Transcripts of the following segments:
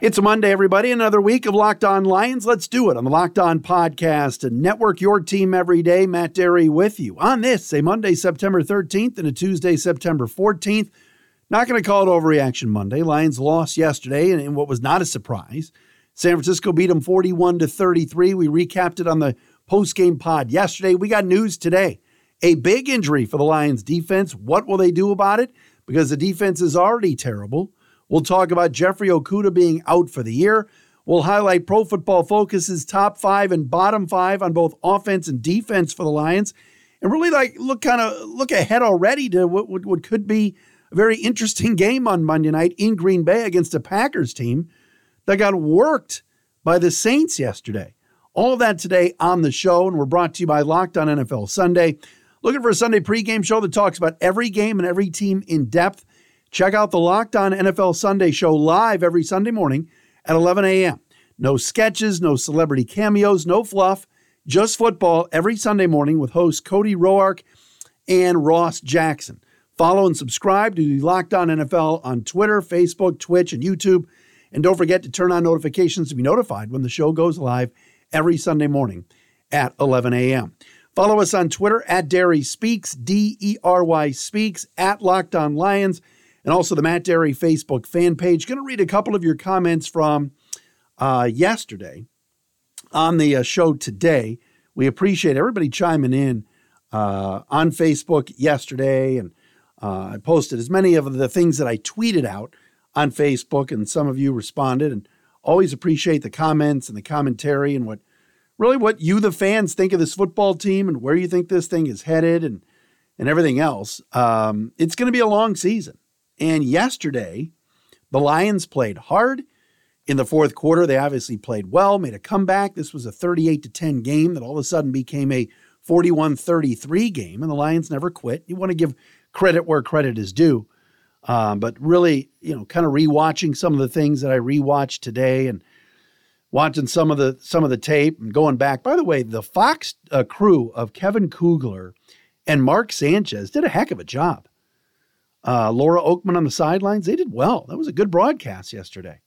It's a Monday, everybody. Another week of Locked On Lions. Let's do it on the Locked On Podcast and Network Your Team Every Day. Matt Dery with you on this, a Monday, September 13th and a Tuesday, September 14th. Not going to call it Overreaction Monday. Lions lost yesterday, and what was not a surprise. San Francisco beat them 41 to 33. We recapped it on the post-game pod yesterday. We got news today. A big injury for the Lions defense. What will they do about it? Because the defense is already terrible. We'll talk about Jeffrey Okudah being out for the year. We'll highlight Pro Football Focus's top five and bottom five on both offense and defense for the Lions, and really like look kind of look ahead already to what, what, what could be a very interesting game on Monday night in Green Bay against a Packers team that got worked by the Saints yesterday. All of that today on the show, and we're brought to you by Locked On NFL Sunday. Looking for a Sunday pregame show that talks about every game and every team in depth. Check out the Locked On NFL Sunday show live every Sunday morning at 11 a.m. No sketches, no celebrity cameos, no fluff, just football every Sunday morning with hosts Cody Roark and Ross Jackson. Follow and subscribe to the Locked On NFL on Twitter, Facebook, Twitch, and YouTube. And don't forget to turn on notifications to be notified when the show goes live every Sunday morning at 11 a.m. Follow us on Twitter at Dery Speaks, D E R Y Speaks, at Locked On Lions and also the Matt Dery Facebook fan page. Going to read a couple of your comments from uh, yesterday on the uh, show today. We appreciate everybody chiming in uh, on Facebook yesterday, and uh, I posted as many of the things that I tweeted out on Facebook, and some of you responded. And always appreciate the comments and the commentary and what really what you, the fans, think of this football team and where you think this thing is headed and and everything else. Um, it's going to be a long season. And yesterday, the Lions played hard. In the fourth quarter, they obviously played well, made a comeback. This was a 38 to 10 game that all of a sudden became a 41 33 game, and the Lions never quit. You want to give credit where credit is due. Um, but really, you know, kind of rewatching some of the things that I rewatched today and watching some of the some of the tape and going back. By the way, the Fox uh, crew of Kevin Kugler and Mark Sanchez did a heck of a job uh, Laura Okmin on the sidelines. They did well. That was a good broadcast yesterday.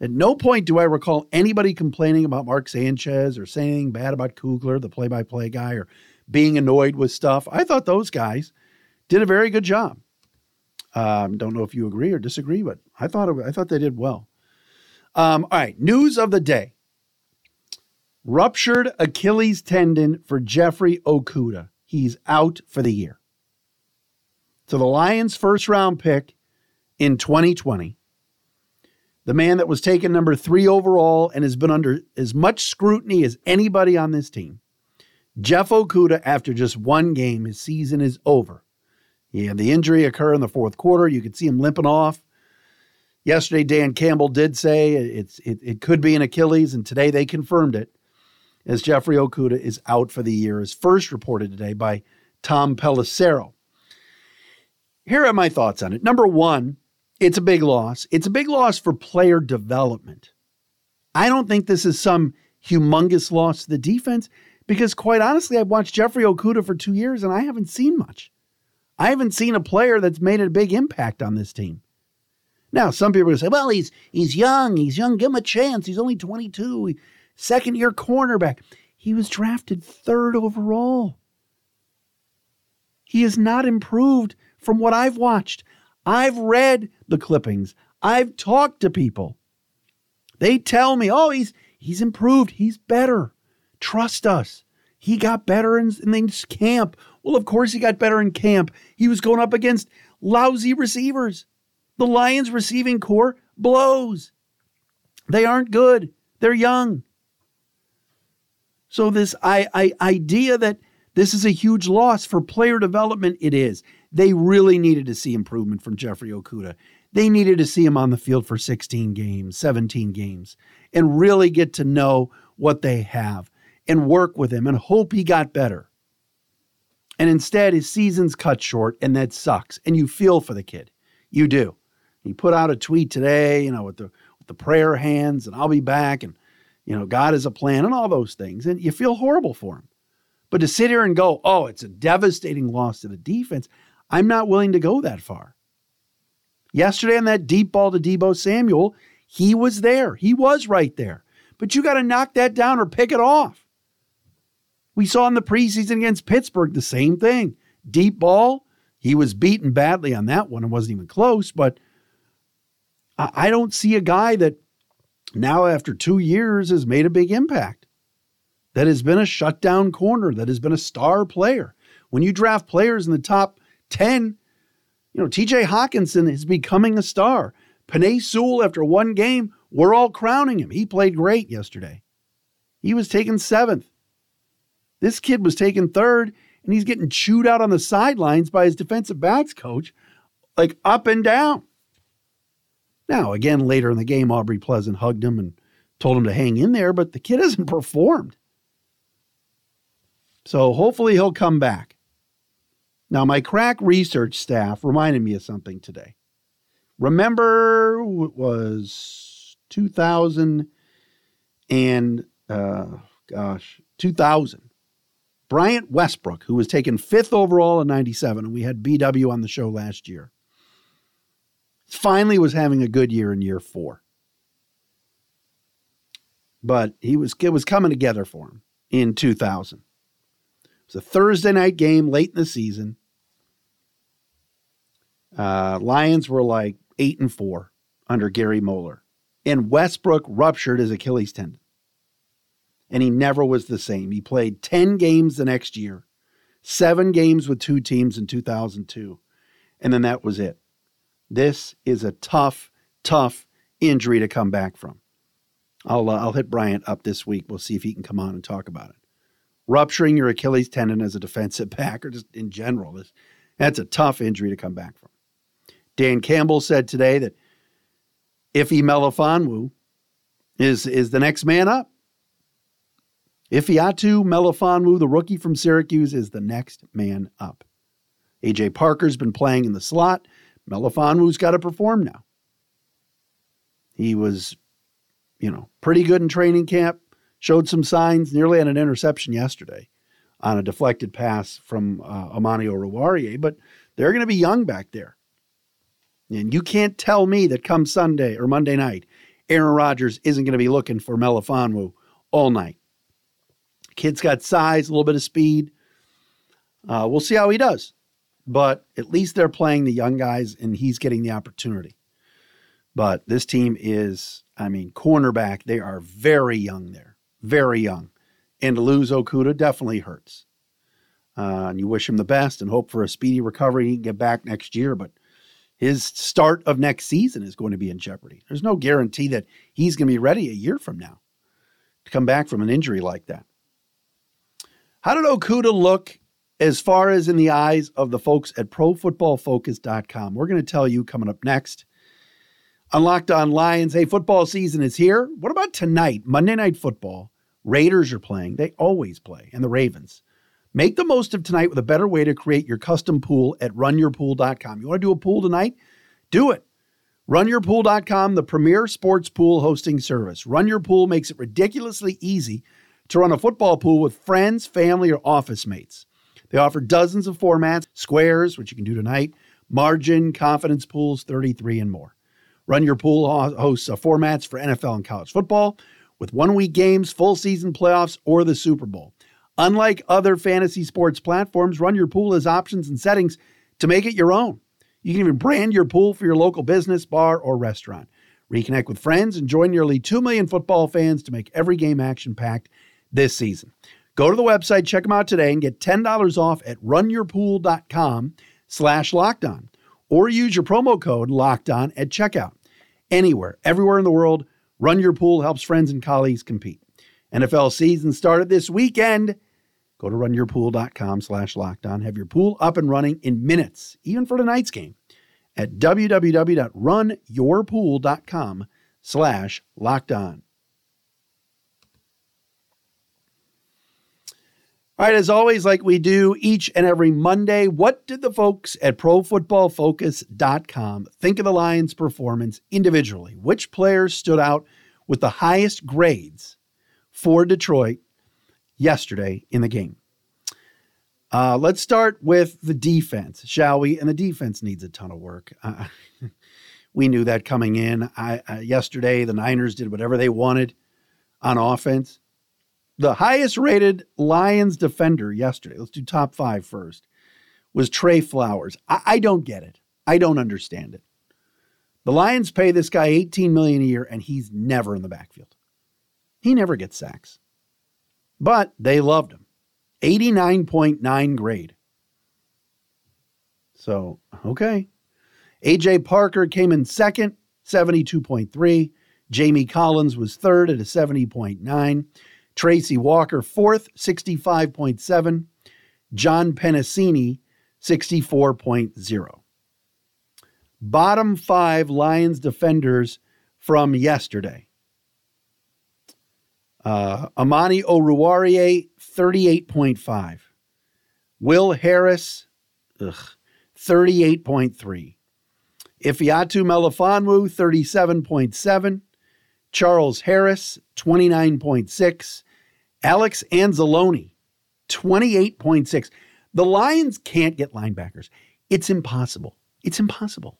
At no point do I recall anybody complaining about Mark Sanchez or saying bad about Kugler, the play by play guy, or being annoyed with stuff. I thought those guys did a very good job. Um, don't know if you agree or disagree, but I thought it, I thought they did well. Um, all right, news of the day: ruptured Achilles tendon for Jeffrey Okudah. He's out for the year to the Lions' first round pick in 2020. The man that was taken number three overall and has been under as much scrutiny as anybody on this team. Jeff Okudah, after just one game, his season is over. He had the injury occur in the fourth quarter. You could see him limping off. Yesterday, Dan Campbell did say it's it, it could be an Achilles, and today they confirmed it as Jeffrey Okudah is out for the year, as first reported today by Tom Pelissero here are my thoughts on it. Number one, it's a big loss. It's a big loss for player development. I don't think this is some humongous loss to the defense because, quite honestly, I've watched Jeffrey Okudah for two years and I haven't seen much. I haven't seen a player that's made a big impact on this team. Now, some people say, well, he's he's young, he's young, give him a chance. He's only 22, second year cornerback. He was drafted third overall. He has not improved from what I've watched. I've read the clippings. I've talked to people. They tell me, oh, he's he's improved. He's better. Trust us. He got better in, in camp. Well, of course he got better in camp. He was going up against lousy receivers. The Lions receiving corps blows. They aren't good. They're young. So this I, I, idea that this is a huge loss for player development, it is. They really needed to see improvement from Jeffrey Okudah. They needed to see him on the field for 16 games, 17 games, and really get to know what they have and work with him and hope he got better. And instead, his season's cut short, and that sucks. And you feel for the kid. You do. He put out a tweet today, you know, with the with the prayer hands, and I'll be back, and you know, God is a plan, and all those things. And you feel horrible for him. But to sit here and go, oh, it's a devastating loss to the defense, I'm not willing to go that far. Yesterday on that deep ball to Deebo Samuel, he was there. He was right there. But you got to knock that down or pick it off. We saw in the preseason against Pittsburgh the same thing. Deep ball, he was beaten badly on that one. It wasn't even close, but I don't see a guy that now, after two years, has made a big impact, that has been a shutdown corner, that has been a star player. When you draft players in the top 10, you know, TJ Hockenson is becoming a star. Penei Sewell, after one game, we're all crowning him. He played great yesterday. He was taken seventh. This kid was taken third, and he's getting chewed out on the sidelines by his defensive backs coach, like up and down. Now, again, later in the game, Aubrey Pleasant hugged him and told him to hang in there, but the kid hasn't performed. So hopefully he'll come back. Now, my crack research staff reminded me of something today. Remember, it was 2000 and, uh, gosh, 2000. Bryant Westbrook, who was taken fifth overall in 97, and we had BW on the show last year, finally was having a good year in year four. But he was it was coming together for him in 2000. It was a Thursday night game late in the season. Uh, Lions were like eight and four under Gary Moeller, and Westbrook ruptured his Achilles tendon, and he never was the same. He played ten games the next year, seven games with two teams in 2002, and then that was it. This is a tough, tough injury to come back from. I'll, uh, I'll hit Bryant up this week. We'll see if he can come on and talk about it. Rupturing your Achilles tendon as a defensive back, or just in general, that's a tough injury to come back from. Dan Campbell said today that Ife Melifonwu is, is the next man up. Ifeatu Melifonwu, the rookie from Syracuse, is the next man up. AJ Parker's been playing in the slot. Melifonwu's got to perform now. He was, you know, pretty good in training camp, showed some signs, nearly had an interception yesterday on a deflected pass from uh, Amani Oruwariye, but they're going to be young back there. And you can't tell me that come Sunday or Monday night, Aaron Rodgers isn't going to be looking for Melifonwu all night. Kid's got size, a little bit of speed. Uh, we'll see how he does but at least they're playing the young guys and he's getting the opportunity. But this team is, I mean, cornerback, they are very young there, very young. And to lose Okudah definitely hurts. Uh, and you wish him the best and hope for a speedy recovery. Can get back next year, but his start of next season is going to be in jeopardy. There's no guarantee that he's going to be ready a year from now to come back from an injury like that. How did Okudah look as far as in the eyes of the folks at profootballfocus.com. We're going to tell you coming up next on Locked On Lions. Hey, football season is here. What about tonight, Monday Night Football? Raiders are playing. They always play, and the Ravens. Make the most of tonight with a better way to create your custom pool at runyourpool.com. You want to do a pool tonight? Do it. Runyourpool.com, the premier sports pool hosting service. Run Your Pool makes it ridiculously easy to run a football pool with friends, family, or office mates. They offer dozens of formats, squares, which you can do tonight, margin, confidence pools, 33, and more. Run Your Pool hosts formats for NFL and college football with one week games, full season playoffs, or the Super Bowl. Unlike other fantasy sports platforms, Run Your Pool has options and settings to make it your own. You can even brand your pool for your local business, bar, or restaurant. Reconnect with friends and join nearly 2 million football fans to make every game action packed this season. Go to the website, check them out today, and get $10 off at runyourpool.com slash lockdown. Or use your promo code lockdown at checkout. Anywhere, everywhere in the world, Run Your Pool helps friends and colleagues compete. NFL season started this weekend. Go to runyourpool.com slash lockdown. Have your pool up and running in minutes, even for tonight's game, at www.runyourpool.com slash lockdown. All right, as always, like we do each and every Monday, what did the folks at ProFootballFocus.com think of the Lions' performance individually? Which players stood out with the highest grades for Detroit yesterday in the game? Uh, let's start with the defense, shall we? And the defense needs a ton of work. Uh, we knew that coming in. I, uh, yesterday, the Niners did whatever they wanted on offense the highest rated Lions defender yesterday, let's do top five first, was Trey Flowers. I, I don't get it. I don't understand it. The Lions pay this guy 18 million a year and he's never in the backfield. He never gets sacks. But they loved him. 89.9 grade. So, okay. AJ Parker came in second, 72.3. Jamie Collins was third at a 70.9. Tracy Walker, fourth, 65.7. John Penisini, 64.0. Bottom five Lions defenders from yesterday. Uh, Amani Oruwariye, 38.5. Will Harris, ugh, 38.3. Ifeatu Melifonwu, 37.7. Charles Harris, 29.6. Alex Anzalone, 28.6. The Lions can't get linebackers. It's impossible. It's impossible.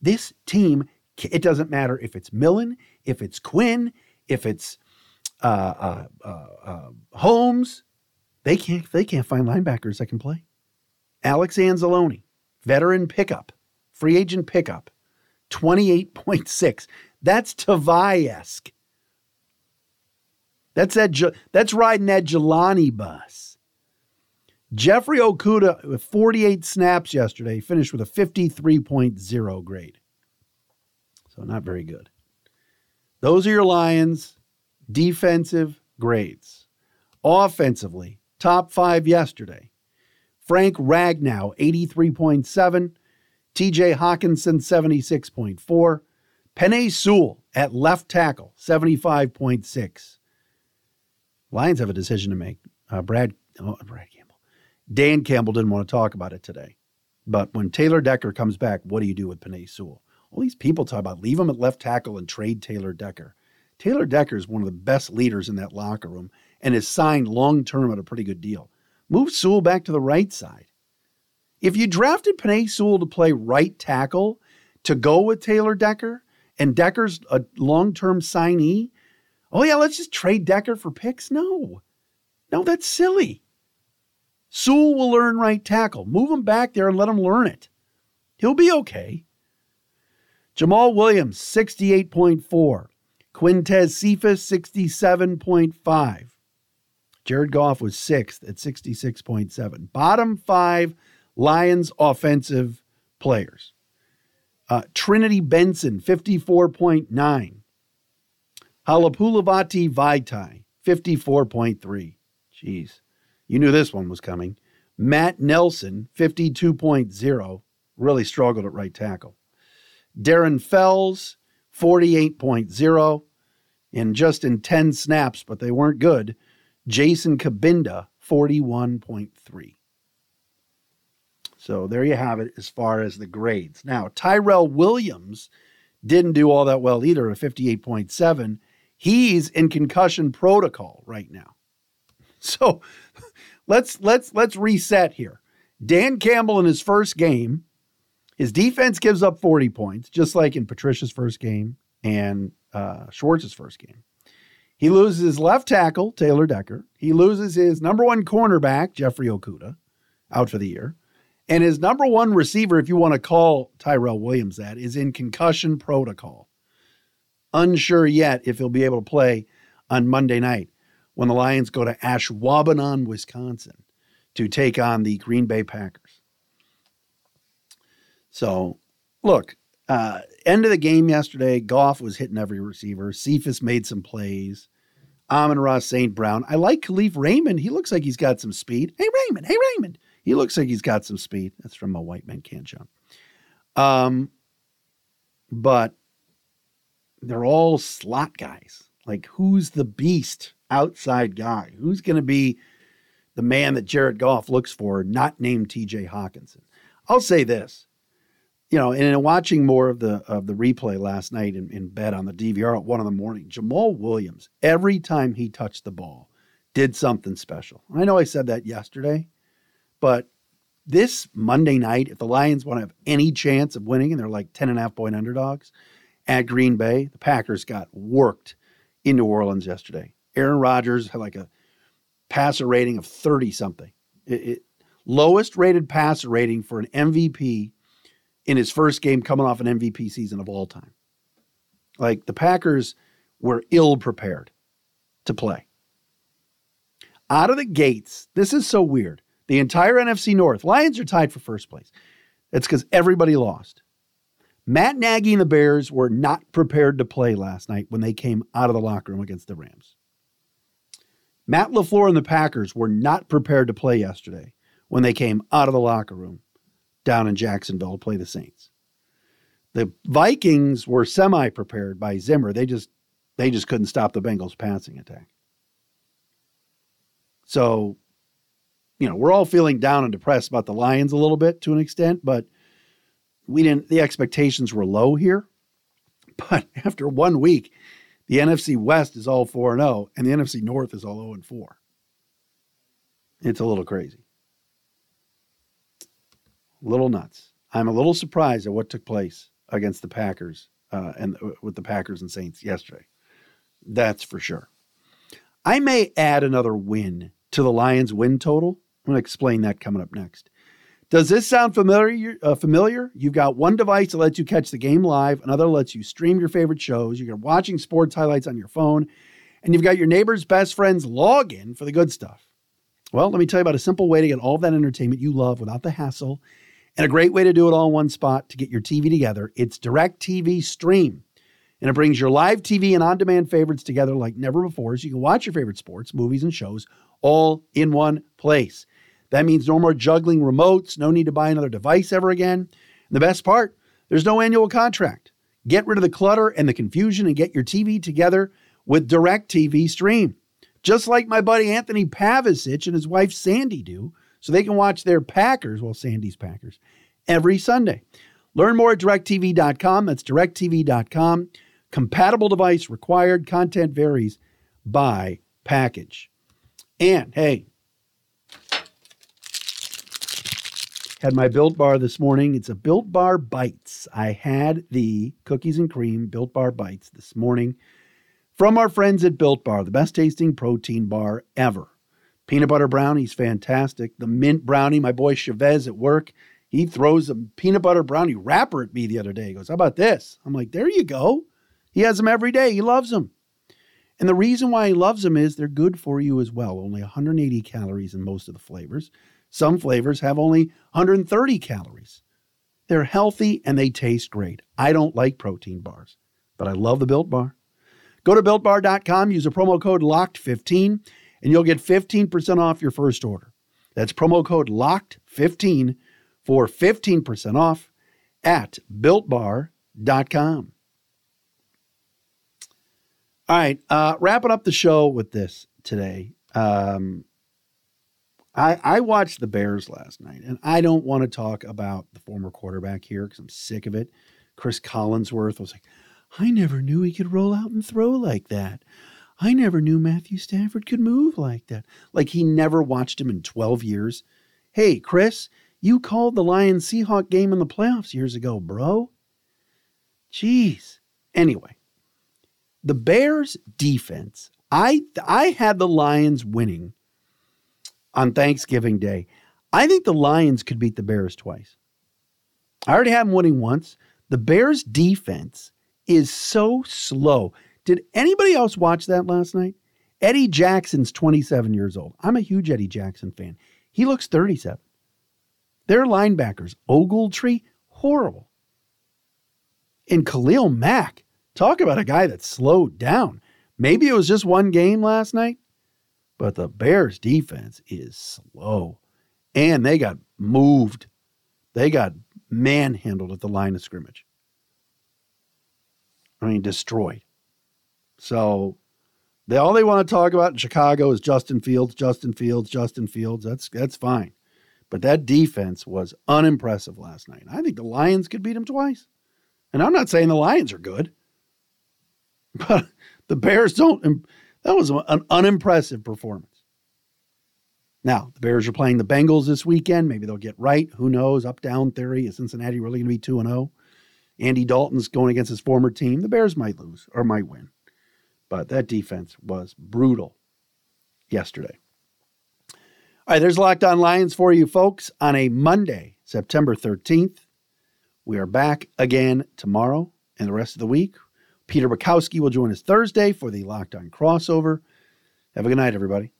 This team, it doesn't matter if it's Millen, if it's Quinn, if it's uh, uh, uh, uh, Holmes, they can't, they can't find linebackers that can play. Alex Anzalone, veteran pickup, free agent pickup, 28.6. That's Tavai-esque. That's that. That's riding that Jahlani bus. Jeffrey Okudah with 48 snaps yesterday finished with a 53.0 grade. So not very good. Those are your Lions defensive grades. Offensively, top five yesterday. Frank Ragnow, 83.7. TJ Hockenson, 76.4. Penei Sewell at left tackle, 75.6. Lions have a decision to make. Uh, Brad, oh, Brad Campbell. Dan Campbell didn't want to talk about it today. But when Taylor Decker comes back, what do you do with Penei Sewell? All these people talk about leave him at left tackle and trade Taylor Decker. Taylor Decker is one of the best leaders in that locker room and is signed long term at a pretty good deal. Move Sewell back to the right side. If you drafted Penei Sewell to play right tackle to go with Taylor Decker, and Decker's a long term signee, oh, yeah, let's just trade Decker for picks? No. No, that's silly. Sewell will learn right tackle. Move him back there and let him learn it. He'll be okay. Jamaal Williams, 68.4. Quintez Cephus, 67.5. Jared Goff was sixth at 66.7. Bottom five Lions offensive players. Uh, Trinity Benson, 54.9. Halapoulivaati Vaitai, 54.3. Jeez. You knew this one was coming. Matt Nelson, 52.0. Really struggled at right tackle. Darren Fells, 48.0. And just in 10 snaps, but they weren't good. Jason Cabinda, 41.3. So there you have it as far as the grades. Now, Tyrell Williams didn't do all that well either, a 58.7. He's in concussion protocol right now. So let's let's let's reset here. Dan Campbell in his first game, his defense gives up 40 points, just like in Patricia's first game and uh, Schwartz's first game. He loses his left tackle, Taylor Decker. He loses his number one cornerback, Jeffrey Okudah, out for the year. And his number one receiver, if you want to call Tyrell Williams that, is in concussion protocol. Unsure yet if he'll be able to play on Monday night when the Lions go to Ashwaubenon, Wisconsin to take on the Green Bay Packers. So, look, uh, end of the game yesterday, Goff was hitting every receiver. Cephus made some plays. Amon-Ra St. Brown. I like Kalif Raymond. He looks like he's got some speed. Hey, Raymond. Hey, Raymond. He looks like he's got some speed. That's from a white man can't jump. Um, but they're all slot guys. Like, who's the beast outside guy? Who's going to be the man that Jared Goff looks for, not named TJ Hockenson? I'll say this. You know, and in watching more of the of the replay last night in, in bed on the DVR at one in the morning, Jamaal Williams, every time he touched the ball, did something special. I know I said that yesterday, but this Monday night, if the Lions want to have any chance of winning, and they're like 10 and a half point underdogs at Green Bay, the Packers got worked in New Orleans yesterday. Aaron Rodgers had like a passer rating of 30 something. It, it, lowest rated passer rating for an MVP in his first game coming off an MVP season of all time. Like the Packers were ill prepared to play. Out of the gates, this is so weird. The entire NFC North, Lions are tied for first place. That's because everybody lost. Matt Nagy and the Bears were not prepared to play last night when they came out of the locker room against the Rams. Matt LaFleur and the Packers were not prepared to play yesterday when they came out of the locker room down in Jacksonville to play the Saints. The Vikings were semi-prepared by Zimmer. They just they just couldn't stop the Bengals passing attack. So, you know, we're all feeling down and depressed about the Lions a little bit to an extent, but we didn't the expectations were low here. But after one week, the NFC West is all 4 and 0 and the NFC North is all 0 and 4. It's a little crazy. Little nuts. I'm a little surprised at what took place against the Packers uh, and uh, with the Packers and Saints yesterday. That's for sure. I may add another win to the Lions win total. I'm going to explain that coming up next. Does this sound familiar? Uh, familiar? You've got one device that lets you catch the game live, another lets you stream your favorite shows. You're watching sports highlights on your phone, and you've got your neighbor's best friend's login for the good stuff. Well, let me tell you about a simple way to get all that entertainment you love without the hassle, and a great way to do it all in one spot to get your TV together. It's DirecTV Stream. And it brings your live TV and on demand favorites together like never before so you can watch your favorite sports, movies, and shows all in one place. That means no more juggling remotes, no need to buy another device ever again. And the best part, there's no annual contract. Get rid of the clutter and the confusion and get your TV together with DirecTV Stream. Just like my buddy Anthony Pavicic and his wife Sandy do, so they can watch their Packers, well, Sandy's Packers, every Sunday. Learn more at directv.com. That's directv.com. Compatible device required. Content varies by package. And hey, Had my Built Bar this morning. It's a Built Bar Bites. I had the cookies and cream Built Bar Bites this morning from our friends at Built Bar, the best tasting protein bar ever. Peanut butter brownie's fantastic. The mint brownie, my boy Chavez at work, he throws a peanut butter brownie wrapper at me the other day. He goes, How about this? I'm like, There you go. He has them every day. He loves them. And the reason why he loves them is they're good for you as well. Only 180 calories in most of the flavors. Some flavors have only 130 calories. They're healthy and they taste great. I don't like protein bars, but I love the Built Bar. Go to builtbar.com, use a promo code LOCKED15, and you'll get 15% off your first order. That's promo code LOCKED15 for 15% off at builtbar.com. All right, uh, wrapping up the show with this today. Um, I, I watched the Bears last night, and I don't want to talk about the former quarterback here because I'm sick of it. Chris Collinsworth was like, I never knew he could roll out and throw like that. I never knew Matthew Stafford could move like that. Like he never watched him in 12 years. Hey, Chris, you called the Lions Seahawk game in the playoffs years ago, bro. Jeez. Anyway, the Bears defense, I I had the Lions winning on Thanksgiving Day. I think the Lions could beat the Bears twice. I already have them winning once. The Bears defense is so slow. Did anybody else watch that last night? Eddie Jackson's 27 years old. I'm a huge Eddie Jackson fan. He looks 37. Their linebackers, Ogletree, horrible. And Khalil Mack, talk about a guy that slowed down. Maybe it was just one game last night. But the Bears defense is slow. And they got moved. They got manhandled at the line of scrimmage. I mean, destroyed. So They all they want to talk about in Chicago is Justin Fields, Justin Fields, Justin Fields. That's that's fine. But that defense was unimpressive last night. I think the Lions could beat them twice. And I'm not saying the Lions are good, but the Bears don't. That was an unimpressive performance. Now, the Bears are playing the Bengals this weekend. Maybe they'll get right. Who knows? Up down theory. Is Cincinnati really going to be 2 0? Andy Dalton's going against his former team. The Bears might lose or might win. But that defense was brutal yesterday. All right, there's Locked On Lions for you folks on a Monday, September 13th. We are back again tomorrow and the rest of the week. Peter Bukowski will join us Thursday for the Locked On crossover. Have a good night, everybody.